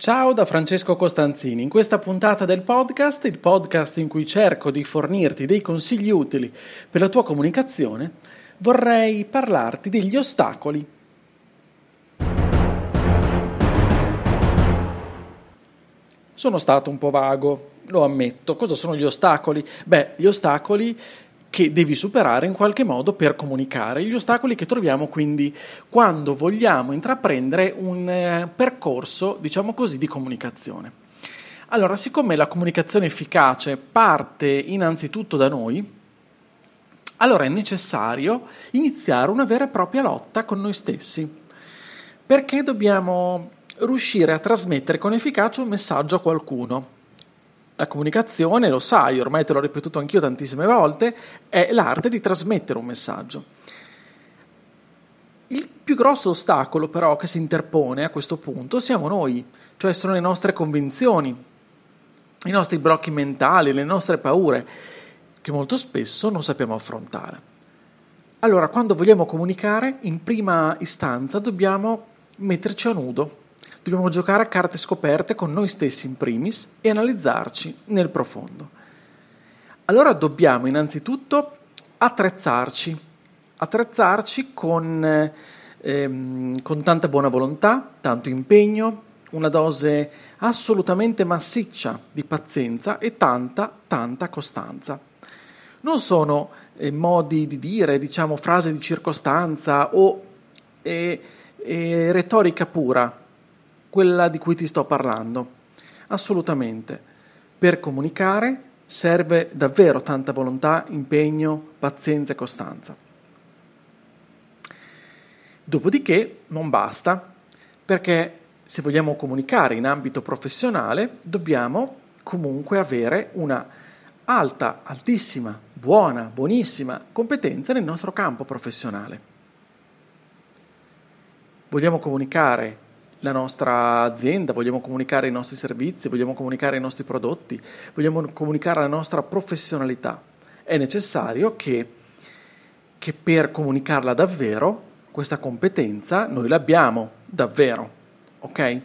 Ciao da Francesco Costanzini. In questa puntata del podcast, il podcast in cui cerco di fornirti dei consigli utili per la tua comunicazione, vorrei parlarti degli ostacoli. Sono stato un po' vago, lo ammetto. Cosa sono gli ostacoli? Beh, gli ostacoli che devi superare in qualche modo per comunicare, gli ostacoli che troviamo quindi quando vogliamo intraprendere un eh, percorso, diciamo così, di comunicazione. Allora, siccome la comunicazione efficace parte innanzitutto da noi, allora è necessario iniziare una vera e propria lotta con noi stessi, perché dobbiamo riuscire a trasmettere con efficacia un messaggio a qualcuno la comunicazione, lo sai, ormai te l'ho ripetuto anch'io tantissime volte, è l'arte di trasmettere un messaggio. Il più grosso ostacolo però che si interpone a questo punto siamo noi, cioè sono le nostre convinzioni, i nostri blocchi mentali, le nostre paure, che molto spesso non sappiamo affrontare. Allora, quando vogliamo comunicare, in prima istanza dobbiamo metterci a nudo, Dobbiamo giocare a carte scoperte con noi stessi in primis e analizzarci nel profondo. Allora dobbiamo innanzitutto attrezzarci, attrezzarci con, ehm, con tanta buona volontà, tanto impegno, una dose assolutamente massiccia di pazienza e tanta, tanta costanza. Non sono eh, modi di dire, diciamo frasi di circostanza o eh, eh, retorica pura, quella di cui ti sto parlando. Assolutamente. Per comunicare serve davvero tanta volontà, impegno, pazienza e costanza. Dopodiché non basta, perché se vogliamo comunicare in ambito professionale dobbiamo comunque avere una alta, altissima, buona, buonissima competenza nel nostro campo professionale. Vogliamo comunicare la nostra azienda, vogliamo comunicare i nostri servizi, vogliamo comunicare i nostri prodotti, vogliamo comunicare la nostra professionalità. È necessario che, che per comunicarla davvero, questa competenza noi l'abbiamo davvero. Ok?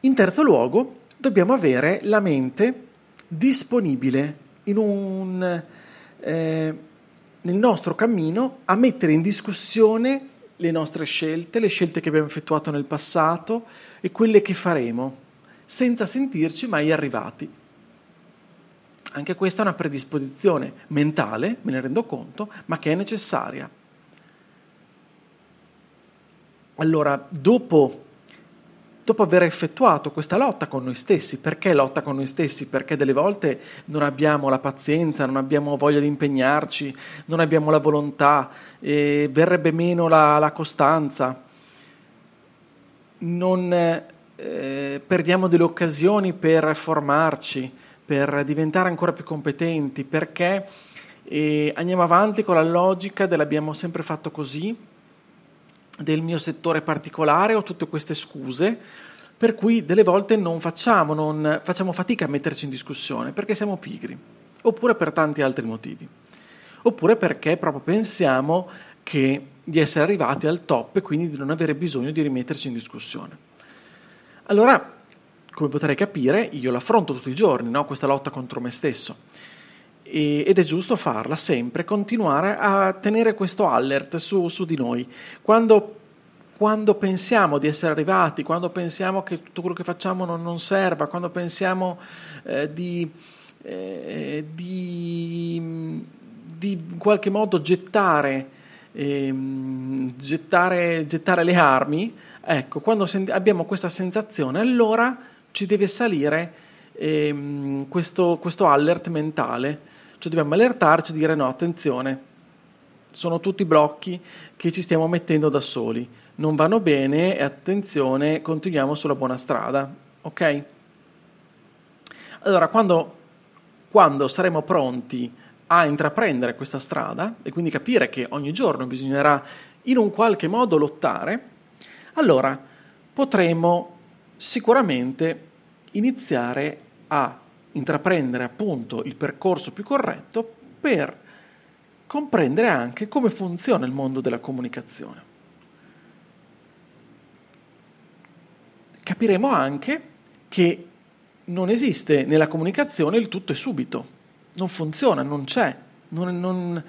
In terzo luogo, dobbiamo avere la mente disponibile un, eh, nel nostro cammino a mettere in discussione le nostre scelte, le scelte che abbiamo effettuato nel passato e quelle che faremo, senza sentirci mai arrivati. Anche questa è una predisposizione mentale, me ne rendo conto, ma che è necessaria. Allora, dopo dopo aver effettuato questa lotta con noi stessi. Perché lotta con noi stessi? Perché delle volte non abbiamo la pazienza, non abbiamo voglia di impegnarci, non abbiamo la volontà, eh, verrebbe meno la, la costanza, non eh, perdiamo delle occasioni per formarci, per diventare ancora più competenti, perché eh, andiamo avanti con la logica dell'abbiamo sempre fatto così, del mio settore particolare o tutte queste scuse, per cui delle volte non facciamo, non facciamo fatica a metterci in discussione perché siamo pigri, oppure per tanti altri motivi, oppure perché proprio pensiamo che di essere arrivati al top e quindi di non avere bisogno di rimetterci in discussione. Allora, come potrei capire, io l'affronto tutti i giorni, no? questa lotta contro me stesso ed è giusto farla sempre, continuare a tenere questo alert su, su di noi. Quando, quando, pensiamo di essere arrivati, quando pensiamo che tutto quello che facciamo non, non serva, quando pensiamo eh, di, eh, di, di, in qualche modo gettare, eh, gettare, gettare le armi, ecco, quando abbiamo questa sensazione, allora ci deve salire ehm, questo, questo alert mentale cioè dobbiamo allertarci e dire no, attenzione, sono tutti blocchi che ci stiamo mettendo da soli, non vanno bene e attenzione, continuiamo sulla buona strada, ok? Allora, quando, quando saremo pronti a intraprendere questa strada e quindi capire che ogni giorno bisognerà in un qualche modo lottare, allora potremo sicuramente iniziare a intraprendere appunto il percorso più corretto per comprendere anche come funziona il mondo della comunicazione. Capiremo anche che non esiste nella comunicazione il tutto e subito, non funziona, non c'è, non, non,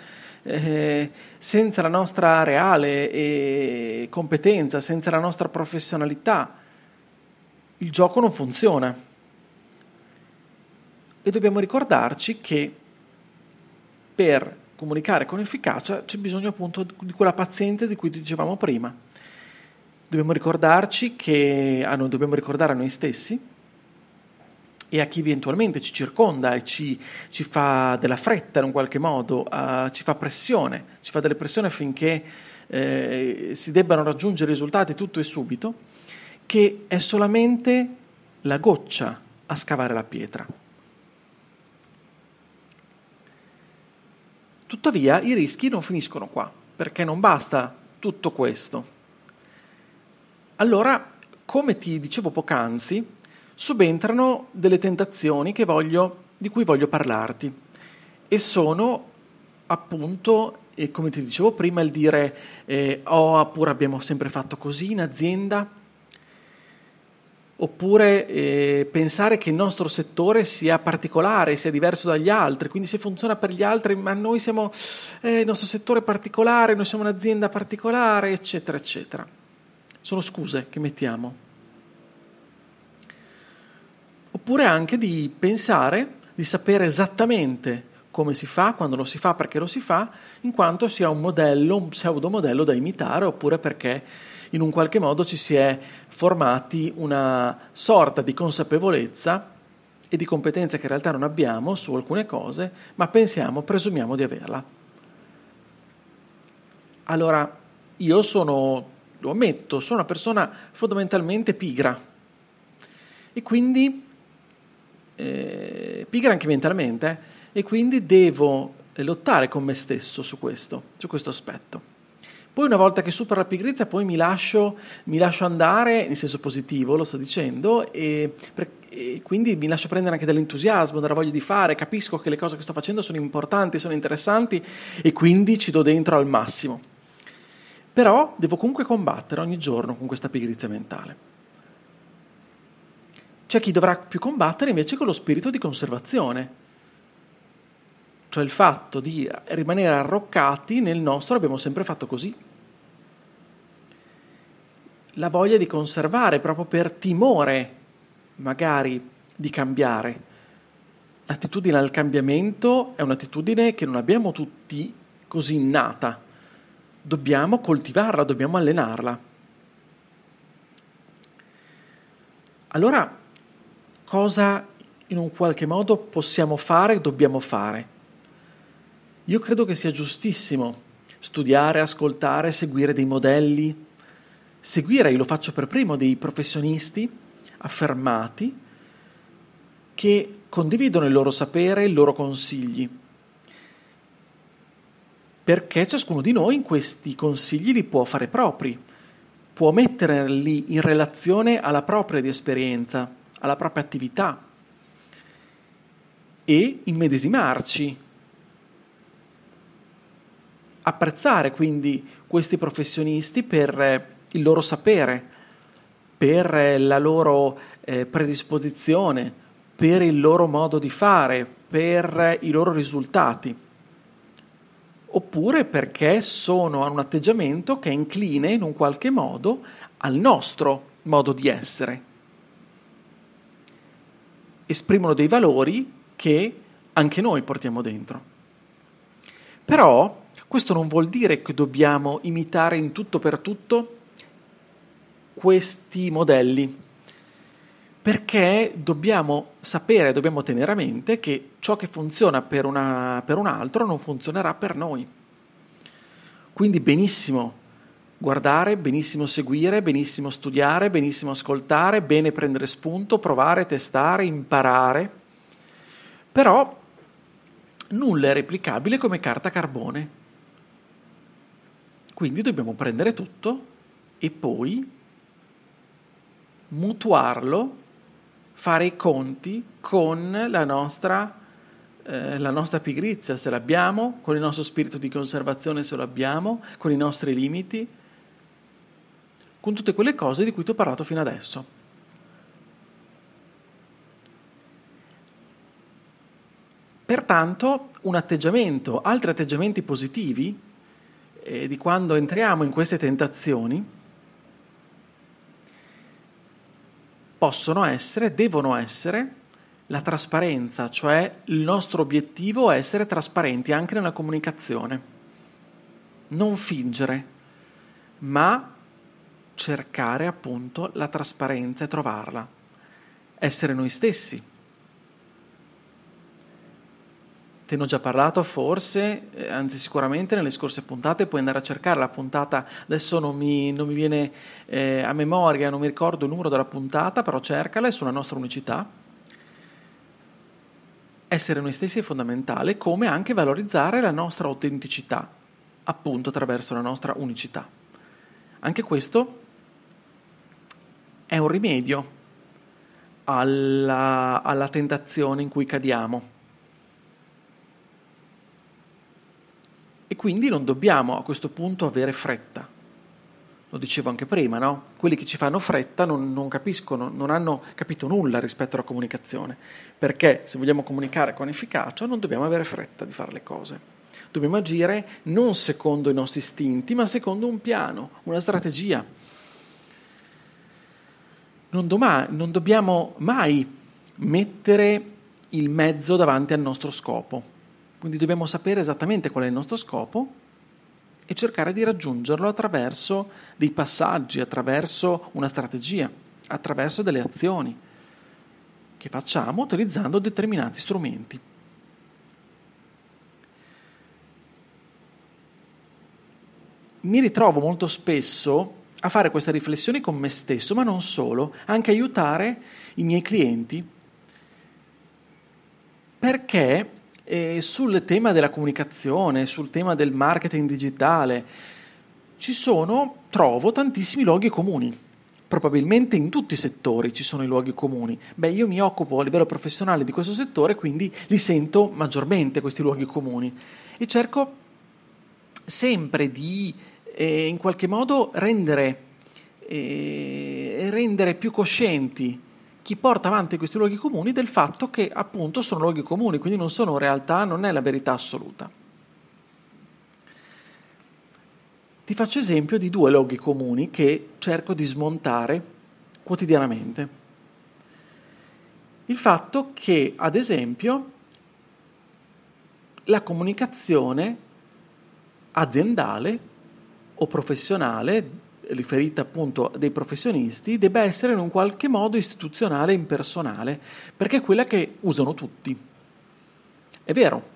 eh, senza la nostra reale eh, competenza, senza la nostra professionalità, il gioco non funziona. E dobbiamo ricordarci che per comunicare con efficacia c'è bisogno appunto di quella pazienza di cui dicevamo prima. Dobbiamo ricordarci che, ah, noi dobbiamo ricordare a noi stessi e a chi eventualmente ci circonda e ci, ci fa della fretta in un qualche modo, uh, ci fa pressione, ci fa delle pressioni affinché eh, si debbano raggiungere risultati tutto e subito, che è solamente la goccia a scavare la pietra. Tuttavia i rischi non finiscono qua, perché non basta tutto questo. Allora, come ti dicevo poc'anzi, subentrano delle tentazioni voglio, di cui voglio parlarti e sono appunto, come ti dicevo prima, il dire eh, oh, pure abbiamo sempre fatto così in azienda, oppure eh, pensare che il nostro settore sia particolare, sia diverso dagli altri, quindi se funziona per gli altri, ma noi siamo, eh, il nostro settore particolare, noi siamo un'azienda particolare, eccetera, eccetera. Sono scuse che mettiamo. Oppure anche di pensare, di sapere esattamente come si fa, quando lo si fa, perché lo si fa, in quanto sia un modello, un pseudo modello da imitare, oppure perché in un qualche modo ci si è formati una sorta di consapevolezza e di competenza che in realtà non abbiamo su alcune cose, ma pensiamo, presumiamo di averla. Allora, io sono, lo ammetto, sono una persona fondamentalmente pigra e quindi eh, pigra anche mentalmente e quindi devo lottare con me stesso su questo, su questo aspetto. Poi una volta che supero la pigrizia, poi mi lascio, mi lascio andare, in senso positivo, lo sto dicendo, e, e, quindi mi lascio prendere anche dall'entusiasmo, dalla voglia di fare, capisco che le cose che sto facendo sono importanti, sono interessanti e quindi ci do dentro al massimo. Però devo comunque combattere ogni giorno con questa pigrizia mentale. C'è chi dovrà più combattere invece con lo spirito di conservazione, cioè il fatto di rimanere arroccati nel nostro abbiamo sempre fatto così. La voglia di conservare proprio per timore magari di cambiare. L'attitudine al cambiamento è un'attitudine che non abbiamo tutti così innata. Dobbiamo coltivarla, dobbiamo allenarla. Allora, cosa in un qualche modo possiamo fare, dobbiamo fare? Io credo che sia giustissimo studiare, ascoltare, seguire dei modelli, seguire, io lo faccio per primo, dei professionisti affermati che condividono il loro sapere, i loro consigli, perché ciascuno di noi in questi consigli li può fare propri, può metterli in relazione alla propria esperienza, alla propria attività e immedesimarci apprezzare quindi questi professionisti per eh, il loro sapere, per eh, la loro eh, predisposizione, per il loro modo di fare, per i loro risultati, oppure perché sono a un atteggiamento che è incline in un qualche modo al nostro modo di essere. Esprimono dei valori che anche noi portiamo dentro. Però questo non vuol dire che dobbiamo imitare in tutto per tutto questi modelli, perché dobbiamo sapere, dobbiamo tenere a mente che ciò che funziona per, una, per un altro non funzionerà per noi. Quindi benissimo guardare, benissimo seguire, benissimo studiare, benissimo ascoltare, bene prendere spunto, provare, testare, imparare, però nulla è replicabile come carta carbone. Quindi dobbiamo prendere tutto e poi mutuarlo, fare i conti con la nostra, eh, la nostra pigrizia, se l'abbiamo, con il nostro spirito di conservazione, se lo abbiamo, con i nostri limiti, con tutte quelle cose di cui ti ho parlato fino adesso. Pertanto un atteggiamento, altri atteggiamenti positivi eh, di quando entriamo in queste tentazioni possono essere, devono essere la trasparenza, cioè il nostro obiettivo è essere trasparenti anche nella comunicazione, non fingere, ma cercare appunto la trasparenza e trovarla, essere noi stessi Te ne ho già parlato forse, eh, anzi sicuramente nelle scorse puntate, puoi andare a cercare la puntata, adesso non mi, non mi viene eh, a memoria, non mi ricordo il numero della puntata, però cercala, è sulla nostra unicità. Essere noi stessi è fondamentale, come anche valorizzare la nostra autenticità, appunto attraverso la nostra unicità. Anche questo è un rimedio alla, alla tentazione in cui cadiamo Quindi non dobbiamo a questo punto avere fretta. Lo dicevo anche prima, no? Quelli che ci fanno fretta non, non capiscono, non hanno capito nulla rispetto alla comunicazione, perché se vogliamo comunicare con efficacia non dobbiamo avere fretta di fare le cose. Dobbiamo agire non secondo i nostri istinti, ma secondo un piano, una strategia. Non, doma- non dobbiamo mai mettere il mezzo davanti al nostro scopo quindi dobbiamo sapere esattamente qual è il nostro scopo e cercare di raggiungerlo attraverso dei passaggi, attraverso una strategia, attraverso delle azioni che facciamo utilizzando determinati strumenti. Mi ritrovo molto spesso a fare queste riflessioni con me stesso, ma non solo, anche aiutare i miei clienti perché e sul tema della comunicazione, sul tema del marketing digitale, ci sono, trovo, tantissimi luoghi comuni. Probabilmente in tutti i settori ci sono i luoghi comuni. Beh, io mi occupo a livello professionale di questo settore, quindi li sento maggiormente questi luoghi comuni e cerco sempre di eh, in qualche modo rendere, eh, rendere più coscienti chi porta avanti questi luoghi comuni del fatto che appunto sono luoghi comuni, quindi non sono realtà, non è la verità assoluta. Ti faccio esempio di due luoghi comuni che cerco di smontare quotidianamente. Il fatto che, ad esempio, la comunicazione aziendale o professionale riferita appunto dei professionisti debba essere in un qualche modo istituzionale e impersonale, perché è quella che usano tutti. È vero,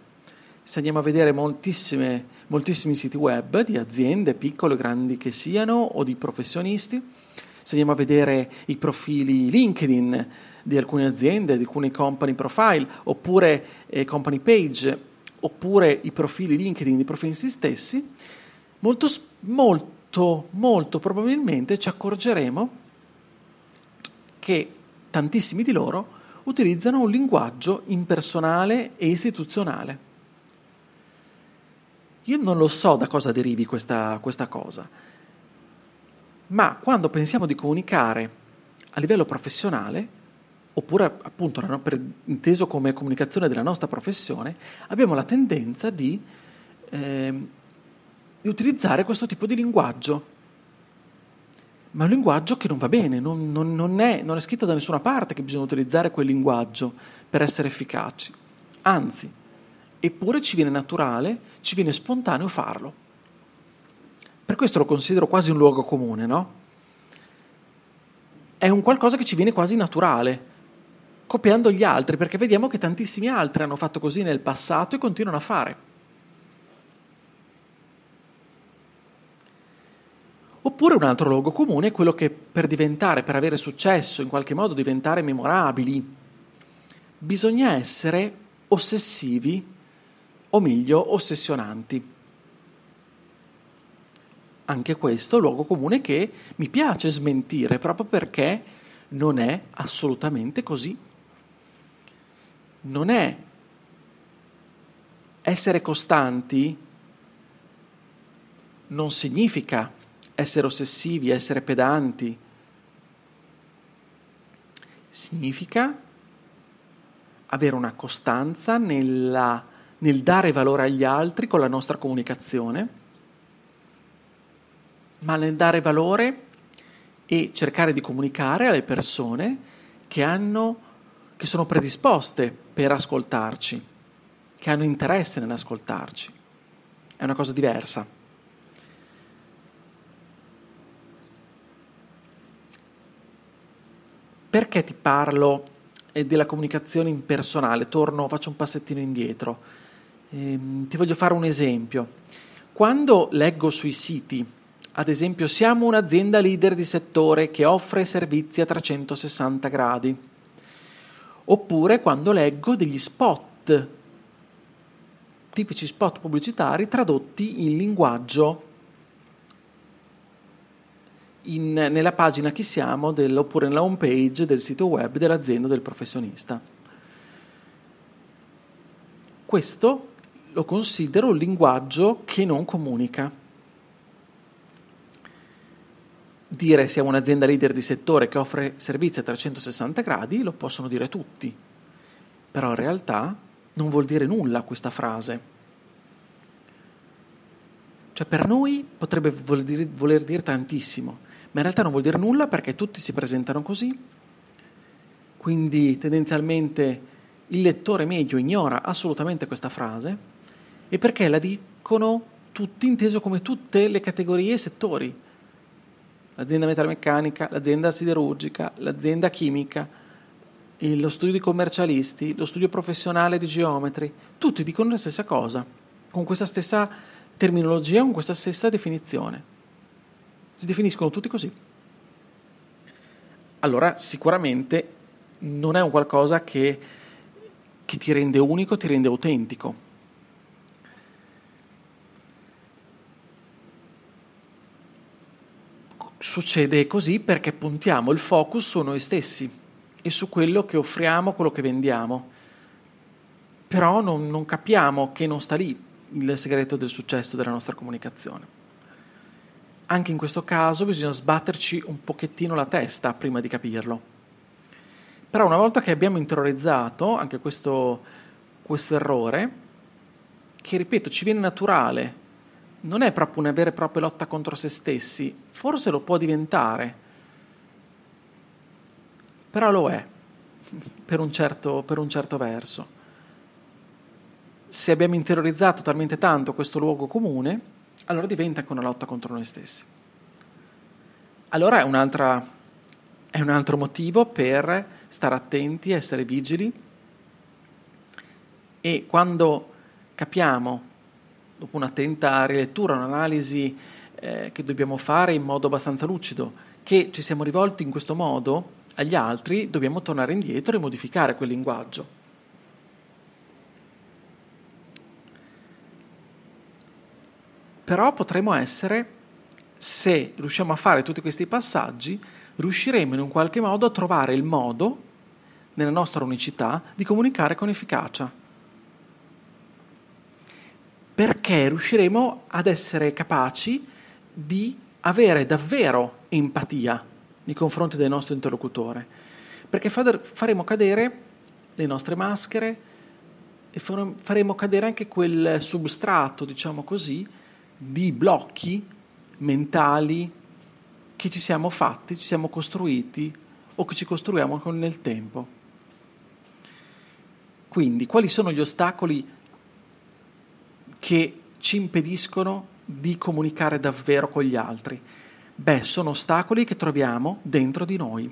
se andiamo a vedere moltissimi siti web di aziende, piccole o grandi che siano, o di professionisti, se andiamo a vedere i profili LinkedIn di alcune aziende, di alcune company profile, oppure eh, company page, oppure i profili LinkedIn di professionisti stessi, molto, molto molto, molto probabilmente ci accorgeremo che tantissimi di loro utilizzano un linguaggio impersonale e istituzionale. Io non lo so da cosa derivi questa, questa cosa, ma quando pensiamo di comunicare a livello professionale, oppure appunto inteso come comunicazione della nostra professione, abbiamo la tendenza di eh, di utilizzare questo tipo di linguaggio. Ma è un linguaggio che non va bene, non, non, non, è, non è scritto da nessuna parte che bisogna utilizzare quel linguaggio per essere efficaci. Anzi, eppure ci viene naturale, ci viene spontaneo farlo. Per questo lo considero quasi un luogo comune, no? È un qualcosa che ci viene quasi naturale, copiando gli altri, perché vediamo che tantissimi altri hanno fatto così nel passato e continuano a fare. Oppure un altro luogo comune è quello che per diventare, per avere successo, in qualche modo diventare memorabili, bisogna essere ossessivi o meglio ossessionanti. Anche questo è un luogo comune che mi piace smentire proprio perché non è assolutamente così. Non è essere costanti non significa essere ossessivi, essere pedanti. Significa avere una costanza nella, nel dare valore agli altri con la nostra comunicazione, ma nel dare valore e cercare di comunicare alle persone che, hanno, che sono predisposte per ascoltarci, che hanno interesse nell'ascoltarci. È una cosa diversa. Perché ti parlo eh, della comunicazione impersonale? Torno, faccio un passettino indietro. Ehm, ti voglio fare un esempio. Quando leggo sui siti, ad esempio, siamo un'azienda leader di settore che offre servizi a 360 gradi, oppure quando leggo degli spot, tipici spot pubblicitari tradotti in linguaggio in, nella pagina Chi siamo del, oppure nella home page del sito web dell'azienda del professionista. Questo lo considero un linguaggio che non comunica. Dire siamo un'azienda leader di settore che offre servizi a 360 gradi lo possono dire tutti, però in realtà non vuol dire nulla questa frase. Cioè per noi potrebbe voler dire, voler dire tantissimo, ma in realtà non vuol dire nulla perché tutti si presentano così, quindi tendenzialmente il lettore medio ignora assolutamente questa frase e perché la dicono tutti inteso come tutte le categorie e settori. L'azienda metalmeccanica, l'azienda siderurgica, l'azienda chimica, lo studio di commercialisti, lo studio professionale di geometri, tutti dicono la stessa cosa, con questa stessa terminologia, con questa stessa definizione. Si definiscono tutti così. Allora sicuramente non è un qualcosa che, che ti rende unico, ti rende autentico. Succede così perché puntiamo il focus su noi stessi e su quello che offriamo, quello che vendiamo. Però non, non capiamo che non sta lì il segreto del successo della nostra comunicazione anche in questo caso bisogna sbatterci un pochettino la testa prima di capirlo. Però una volta che abbiamo interiorizzato anche questo, questo errore, che ripeto ci viene naturale, non è proprio una vera e propria lotta contro se stessi, forse lo può diventare, però lo è, per un certo, per un certo verso. Se abbiamo interiorizzato talmente tanto questo luogo comune, allora diventa anche una lotta contro noi stessi. Allora è, è un altro motivo per stare attenti, essere vigili e quando capiamo, dopo un'attenta rilettura, un'analisi eh, che dobbiamo fare in modo abbastanza lucido, che ci siamo rivolti in questo modo agli altri, dobbiamo tornare indietro e modificare quel linguaggio. Però potremo essere, se riusciamo a fare tutti questi passaggi, riusciremo in un qualche modo a trovare il modo, nella nostra unicità, di comunicare con efficacia. Perché riusciremo ad essere capaci di avere davvero empatia nei confronti del nostro interlocutore. Perché faremo cadere le nostre maschere e faremo cadere anche quel substrato, diciamo così, di blocchi mentali che ci siamo fatti, ci siamo costruiti o che ci costruiamo nel tempo. Quindi, quali sono gli ostacoli che ci impediscono di comunicare davvero con gli altri? Beh, sono ostacoli che troviamo dentro di noi.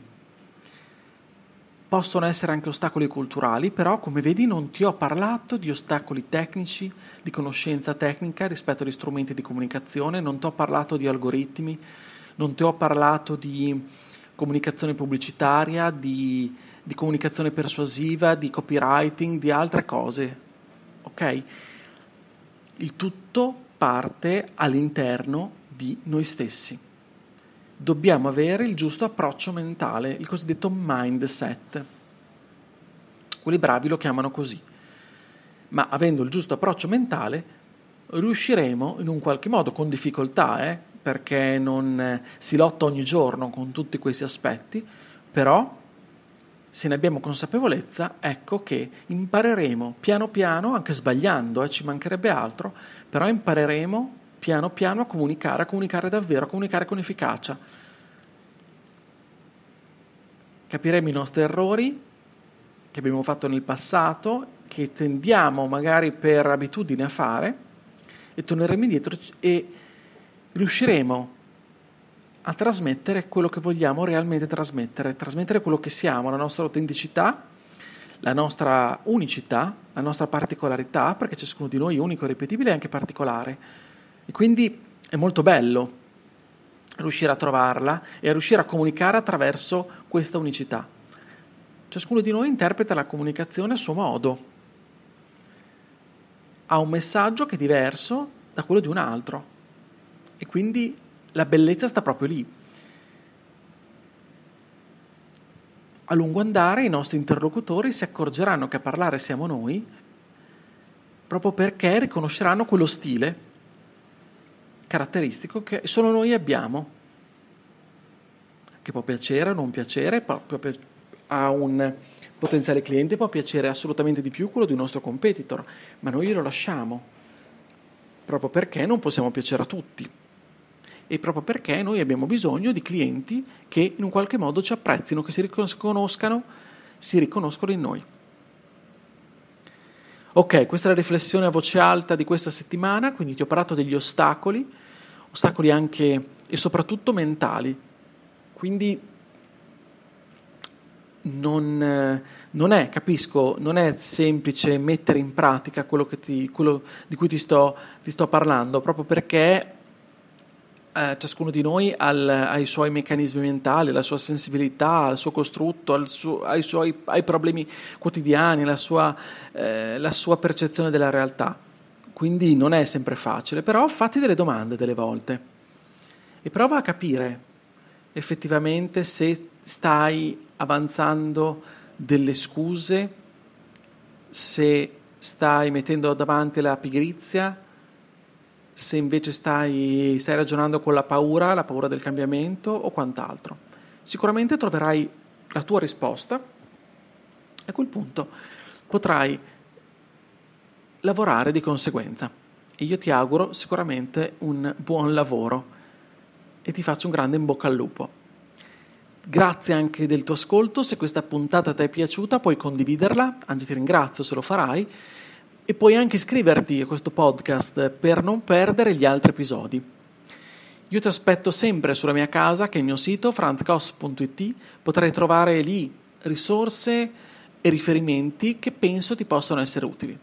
Possono essere anche ostacoli culturali, però come vedi non ti ho parlato di ostacoli tecnici, di conoscenza tecnica rispetto agli strumenti di comunicazione, non ti ho parlato di algoritmi, non ti ho parlato di comunicazione pubblicitaria, di, di comunicazione persuasiva, di copywriting, di altre cose. Ok? Il tutto parte all'interno di noi stessi. Dobbiamo avere il giusto approccio mentale, il cosiddetto mindset. Quelli bravi lo chiamano così. Ma avendo il giusto approccio mentale, riusciremo in un qualche modo, con difficoltà, eh, perché non eh, si lotta ogni giorno con tutti questi aspetti, però se ne abbiamo consapevolezza, ecco che impareremo piano piano, anche sbagliando, eh, ci mancherebbe altro, però impareremo piano piano a comunicare, a comunicare davvero, a comunicare con efficacia. Capiremo i nostri errori che abbiamo fatto nel passato, che tendiamo magari per abitudine a fare, e torneremo indietro e riusciremo a trasmettere quello che vogliamo realmente trasmettere, trasmettere quello che siamo, la nostra autenticità, la nostra unicità, la nostra particolarità, perché ciascuno di noi è unico, ripetibile e anche particolare. E quindi è molto bello riuscire a trovarla e a riuscire a comunicare attraverso questa unicità. Ciascuno di noi interpreta la comunicazione a suo modo, ha un messaggio che è diverso da quello di un altro. E quindi la bellezza sta proprio lì. A lungo andare i nostri interlocutori si accorgeranno che a parlare siamo noi, proprio perché riconosceranno quello stile caratteristico che solo noi abbiamo, che può piacere o non piacere, a un potenziale cliente può piacere assolutamente di più quello di un nostro competitor, ma noi glielo lasciamo, proprio perché non possiamo piacere a tutti. E proprio perché noi abbiamo bisogno di clienti che in un qualche modo ci apprezzino, che si riconoscano, si riconoscono in noi. Ok, questa è la riflessione a voce alta di questa settimana, quindi ti ho parlato degli ostacoli, ostacoli anche e soprattutto mentali. Quindi non, non, è, capisco, non è semplice mettere in pratica quello, ti, quello di cui ti sto, ti sto, parlando, proprio perché eh, ciascuno di noi ha, ha, i suoi meccanismi mentali, la sua sensibilità, il suo costrutto, il suo, ha, i suoi, ha i problemi quotidiani, la sua, eh, la sua percezione della realtà. Quindi non è sempre facile, però fatti delle domande delle volte e prova a capire effettivamente se stai avanzando delle scuse, se stai mettendo davanti la pigrizia, se invece stai, stai ragionando con la paura, la paura del cambiamento o quant'altro. Sicuramente troverai la tua risposta e a quel punto potrai lavorare di conseguenza. E io ti auguro sicuramente un buon lavoro e ti faccio un grande in bocca al lupo. Grazie anche del tuo ascolto, se questa puntata ti è piaciuta puoi condividerla, anzi ti ringrazio se lo farai, e puoi anche iscriverti a questo podcast per non perdere gli altri episodi. Io ti aspetto sempre sulla mia casa, che è il mio sito franzcos.it, potrai trovare lì risorse e riferimenti che penso ti possano essere utili.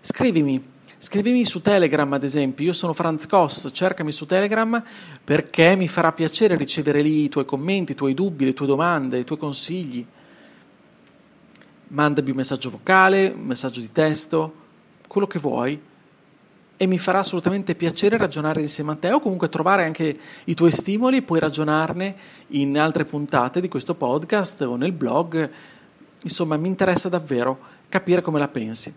Scrivimi Scrivimi su Telegram, ad esempio, io sono Franz Koss, cercami su Telegram perché mi farà piacere ricevere lì i tuoi commenti, i tuoi dubbi, le tue domande, i tuoi consigli. Mandami un messaggio vocale, un messaggio di testo, quello che vuoi e mi farà assolutamente piacere ragionare insieme a te o comunque trovare anche i tuoi stimoli poi ragionarne in altre puntate di questo podcast o nel blog. Insomma, mi interessa davvero capire come la pensi.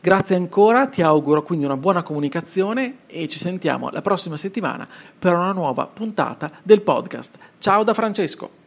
Grazie ancora, ti auguro quindi una buona comunicazione e ci sentiamo la prossima settimana per una nuova puntata del podcast. Ciao da Francesco!